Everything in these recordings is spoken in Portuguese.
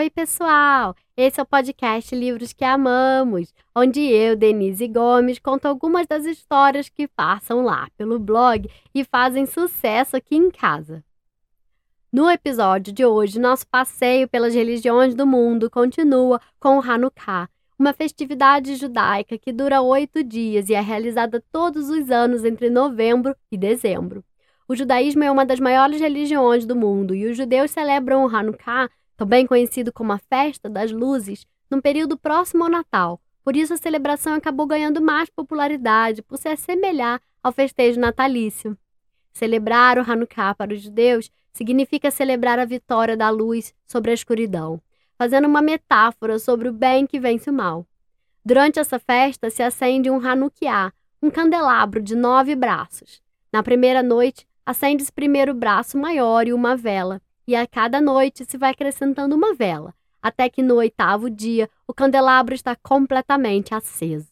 Oi, pessoal! Esse é o podcast Livros que Amamos, onde eu, Denise Gomes, conto algumas das histórias que passam lá pelo blog e fazem sucesso aqui em casa. No episódio de hoje, nosso passeio pelas religiões do mundo continua com o Hanukkah, uma festividade judaica que dura oito dias e é realizada todos os anos entre novembro e dezembro. O judaísmo é uma das maiores religiões do mundo e os judeus celebram o Hanukkah também conhecido como a Festa das Luzes, num período próximo ao Natal. Por isso, a celebração acabou ganhando mais popularidade por se assemelhar ao festejo natalício. Celebrar o Hanukkah para os judeus significa celebrar a vitória da luz sobre a escuridão, fazendo uma metáfora sobre o bem que vence o mal. Durante essa festa se acende um Hanukkah, um candelabro de nove braços. Na primeira noite, acende-se primeiro o braço maior e uma vela, e a cada noite se vai acrescentando uma vela, até que no oitavo dia o candelabro está completamente aceso.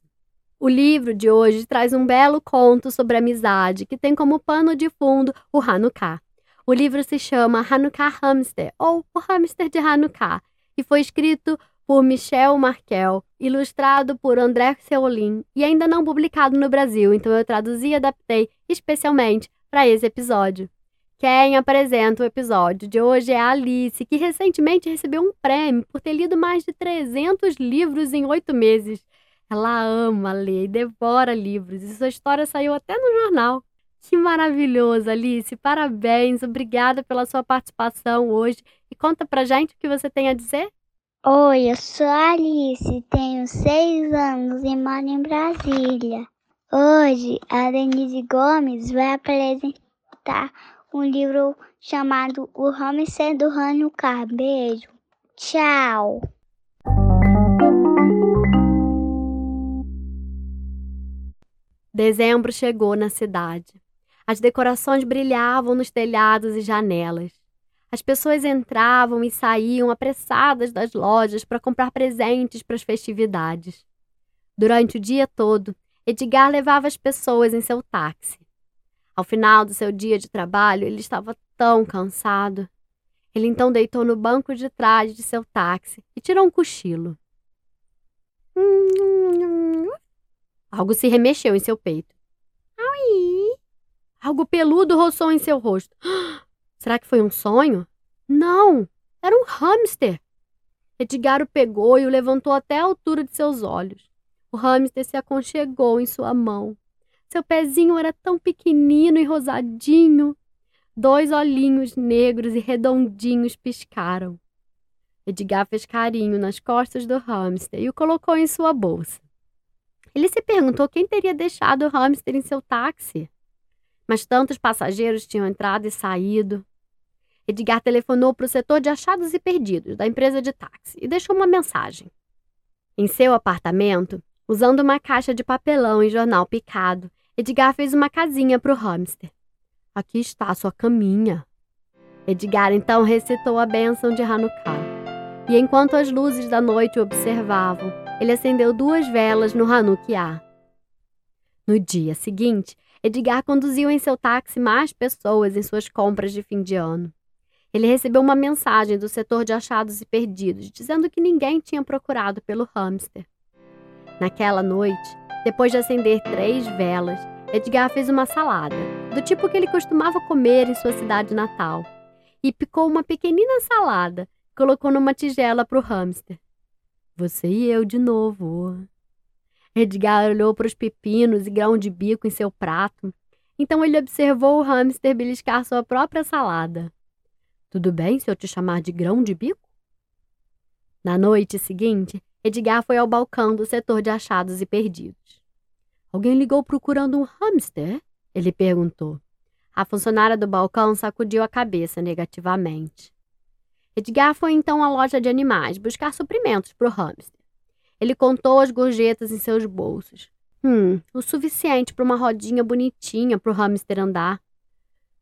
O livro de hoje traz um belo conto sobre amizade que tem como pano de fundo o Hanukkah. O livro se chama Hanukkah Hamster, ou O Hamster de Hanukkah, e foi escrito por Michel Markel, ilustrado por André Seolin e ainda não publicado no Brasil, então eu traduzi e adaptei especialmente para esse episódio. Quem apresenta o episódio de hoje é a Alice, que recentemente recebeu um prêmio por ter lido mais de 300 livros em oito meses. Ela ama ler e devora livros, e sua história saiu até no jornal. Que maravilhoso, Alice! Parabéns, obrigada pela sua participação hoje. E conta pra gente o que você tem a dizer. Oi, eu sou a Alice, tenho seis anos e moro em Brasília. Hoje, a Denise Gomes vai apresentar um livro chamado O Hamster do Hanukkah. Beijo. Tchau. Dezembro chegou na cidade. As decorações brilhavam nos telhados e janelas. As pessoas entravam e saíam apressadas das lojas para comprar presentes para as festividades. Durante o dia todo, Edgar levava as pessoas em seu táxi. Ao final do seu dia de trabalho, ele estava tão cansado. Ele então deitou no banco de trás de seu táxi e tirou um cochilo. Algo se remexeu em seu peito. Algo peludo roçou em seu rosto. Será que foi um sonho? Não, era um hamster. Edgar o pegou e o levantou até a altura de seus olhos. O hamster se aconchegou em sua mão. Seu pezinho era tão pequenino e rosadinho. Dois olhinhos negros e redondinhos piscaram. Edgar fez carinho nas costas do hamster e o colocou em sua bolsa. Ele se perguntou quem teria deixado o hamster em seu táxi. Mas tantos passageiros tinham entrado e saído. Edgar telefonou para o setor de achados e perdidos da empresa de táxi e deixou uma mensagem. Em seu apartamento, usando uma caixa de papelão e jornal picado, Edgar fez uma casinha para o hamster. Aqui está a sua caminha. Edgar então recitou a bênção de Hanukkah. E enquanto as luzes da noite o observavam, ele acendeu duas velas no Hanukkah. No dia seguinte, Edgar conduziu em seu táxi mais pessoas em suas compras de fim de ano. Ele recebeu uma mensagem do setor de achados e perdidos, dizendo que ninguém tinha procurado pelo hamster. Naquela noite, depois de acender três velas, Edgar fez uma salada, do tipo que ele costumava comer em sua cidade natal, e picou uma pequenina salada, colocou numa tigela para o hamster. Você e eu de novo. Edgar olhou para os pepinos e grão de bico em seu prato. Então ele observou o hamster beliscar sua própria salada. Tudo bem se eu te chamar de grão de bico? Na noite seguinte, Edgar foi ao balcão do setor de achados e perdidos. Alguém ligou procurando um hamster? Ele perguntou. A funcionária do balcão sacudiu a cabeça negativamente. Edgar foi então à loja de animais buscar suprimentos para o hamster. Ele contou as gorjetas em seus bolsos. Hum, o suficiente para uma rodinha bonitinha para o hamster andar.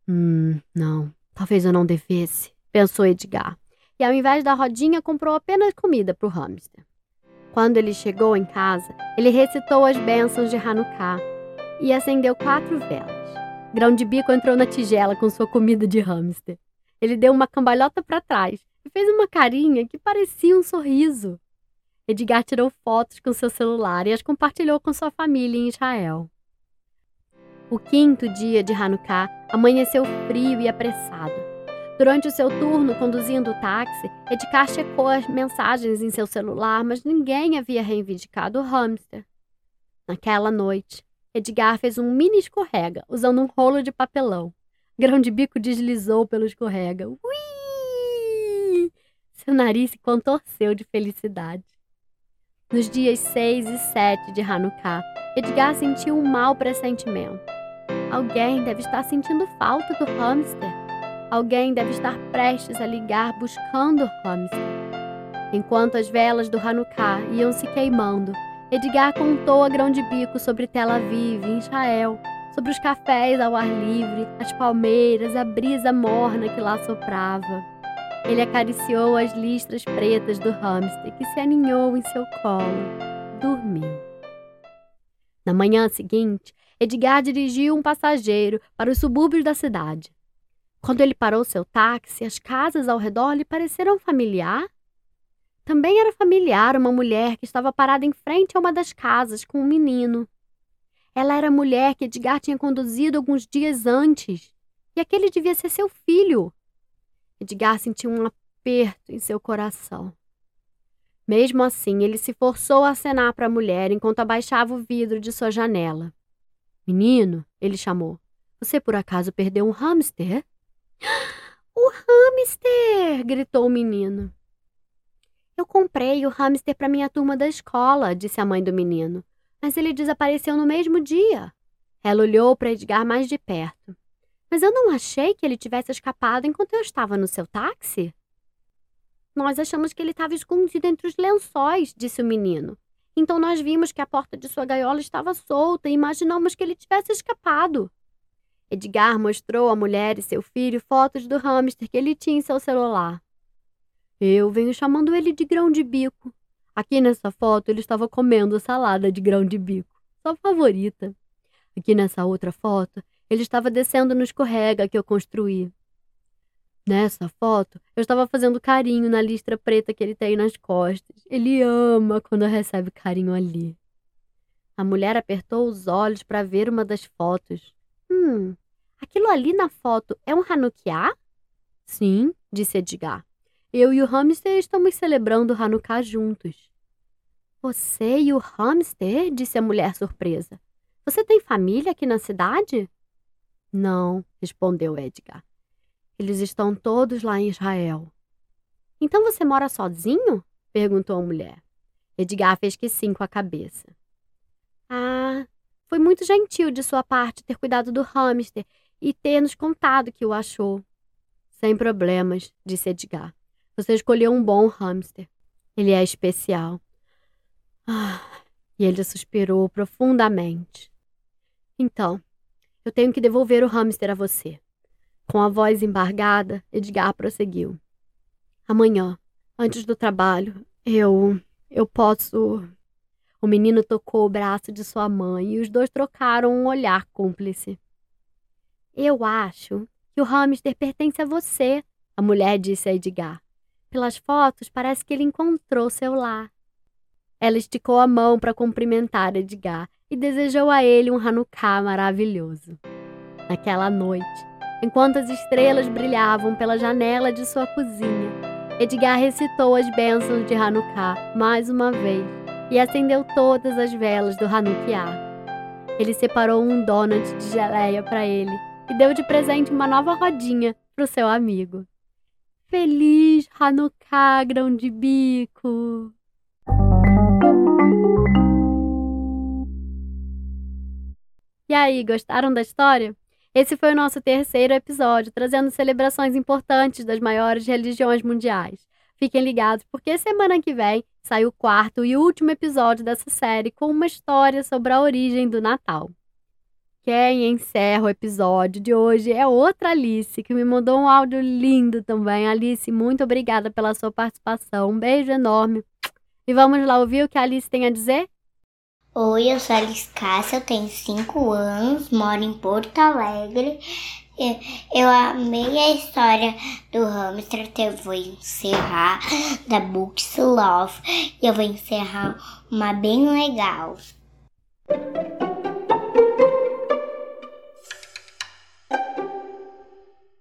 Hum, não, talvez eu não devesse, pensou Edgar. E ao invés da rodinha, comprou apenas comida para o hamster. Quando ele chegou em casa, ele recitou as bênçãos de Hanukkah e acendeu quatro velas. Grão de bico entrou na tigela com sua comida de hamster. Ele deu uma cambalhota para trás e fez uma carinha que parecia um sorriso. Edgar tirou fotos com seu celular e as compartilhou com sua família em Israel. O quinto dia de Hanukkah amanheceu frio e apressado. Durante o seu turno conduzindo o táxi, Edgar checou as mensagens em seu celular, mas ninguém havia reivindicado o hamster. Naquela noite, Edgar fez um mini escorrega usando um rolo de papelão. Grão de bico deslizou pelo escorrega. Ui! Seu nariz se contorceu de felicidade. Nos dias 6 e 7 de Hanukkah, Edgar sentiu um mau pressentimento. Alguém deve estar sentindo falta do hamster. Alguém deve estar prestes a ligar buscando hamster. Enquanto as velas do Hanukkah iam se queimando, Edgar contou a grão de bico sobre Tel Aviv, Israel, sobre os cafés ao ar livre, as palmeiras, a brisa morna que lá soprava. Ele acariciou as listras pretas do hamster que se aninhou em seu colo. Dormiu. Na manhã seguinte, Edgar dirigiu um passageiro para os subúrbios da cidade. Quando ele parou seu táxi, as casas ao redor lhe pareceram familiar. Também era familiar uma mulher que estava parada em frente a uma das casas com um menino. Ela era a mulher que Edgar tinha conduzido alguns dias antes, e aquele devia ser seu filho. Edgar sentiu um aperto em seu coração. Mesmo assim, ele se forçou a acenar para a mulher enquanto abaixava o vidro de sua janela. Menino, ele chamou. Você por acaso perdeu um hamster? O hamster! gritou o menino. Eu comprei o hamster para minha turma da escola, disse a mãe do menino, mas ele desapareceu no mesmo dia. Ela olhou para Edgar mais de perto. Mas eu não achei que ele tivesse escapado enquanto eu estava no seu táxi. Nós achamos que ele estava escondido entre os lençóis, disse o menino. Então nós vimos que a porta de sua gaiola estava solta e imaginamos que ele tivesse escapado. Edgar mostrou à mulher e seu filho fotos do hamster que ele tinha em seu celular. Eu venho chamando ele de grão de bico. Aqui nessa foto ele estava comendo salada de grão de bico, sua favorita. Aqui nessa outra foto ele estava descendo no escorrega que eu construí. Nessa foto, eu estava fazendo carinho na listra preta que ele tem nas costas. Ele ama quando recebe carinho ali. A mulher apertou os olhos para ver uma das fotos. Hum, aquilo ali na foto é um Hanukkah? Sim, disse Edgar. Eu e o hamster estamos celebrando o Hanukkah juntos. Você e o hamster? disse a mulher surpresa. Você tem família aqui na cidade? Não, respondeu Edgar. Eles estão todos lá em Israel. Então você mora sozinho? perguntou a mulher. Edgar fez que sim com a cabeça. Ah, foi muito gentil de sua parte ter cuidado do hamster e ter nos contado que o achou. Sem problemas, disse Edgar. Você escolheu um bom hamster. Ele é especial. Ah, e ele suspirou profundamente. Então, eu tenho que devolver o hamster a você. Com a voz embargada, Edgar prosseguiu. Amanhã, antes do trabalho, eu. eu posso. O menino tocou o braço de sua mãe e os dois trocaram um olhar cúmplice. Eu acho que o hamster pertence a você, a mulher disse a Edgar. Pelas fotos, parece que ele encontrou seu lar. Ela esticou a mão para cumprimentar Edgar e desejou a ele um Hanukkah maravilhoso. Naquela noite, enquanto as estrelas brilhavam pela janela de sua cozinha. Edgar recitou as bênçãos de Hanukkah mais uma vez e acendeu todas as velas do Hanukkah. Ele separou um donut de geleia para ele e deu de presente uma nova rodinha para o seu amigo. Feliz Hanukkah, grão de bico! E aí, gostaram da história? Esse foi o nosso terceiro episódio, trazendo celebrações importantes das maiores religiões mundiais. Fiquem ligados, porque semana que vem sai o quarto e último episódio dessa série com uma história sobre a origem do Natal. Quem encerra o episódio de hoje é outra Alice, que me mandou um áudio lindo também. Alice, muito obrigada pela sua participação. Um beijo enorme. E vamos lá ouvir o que a Alice tem a dizer? Oi, eu sou a Alice Cássia, eu tenho 5 anos, moro em Porto Alegre. Eu, eu amei a história do hamster, então eu vou encerrar da Books Love e eu vou encerrar uma bem legal.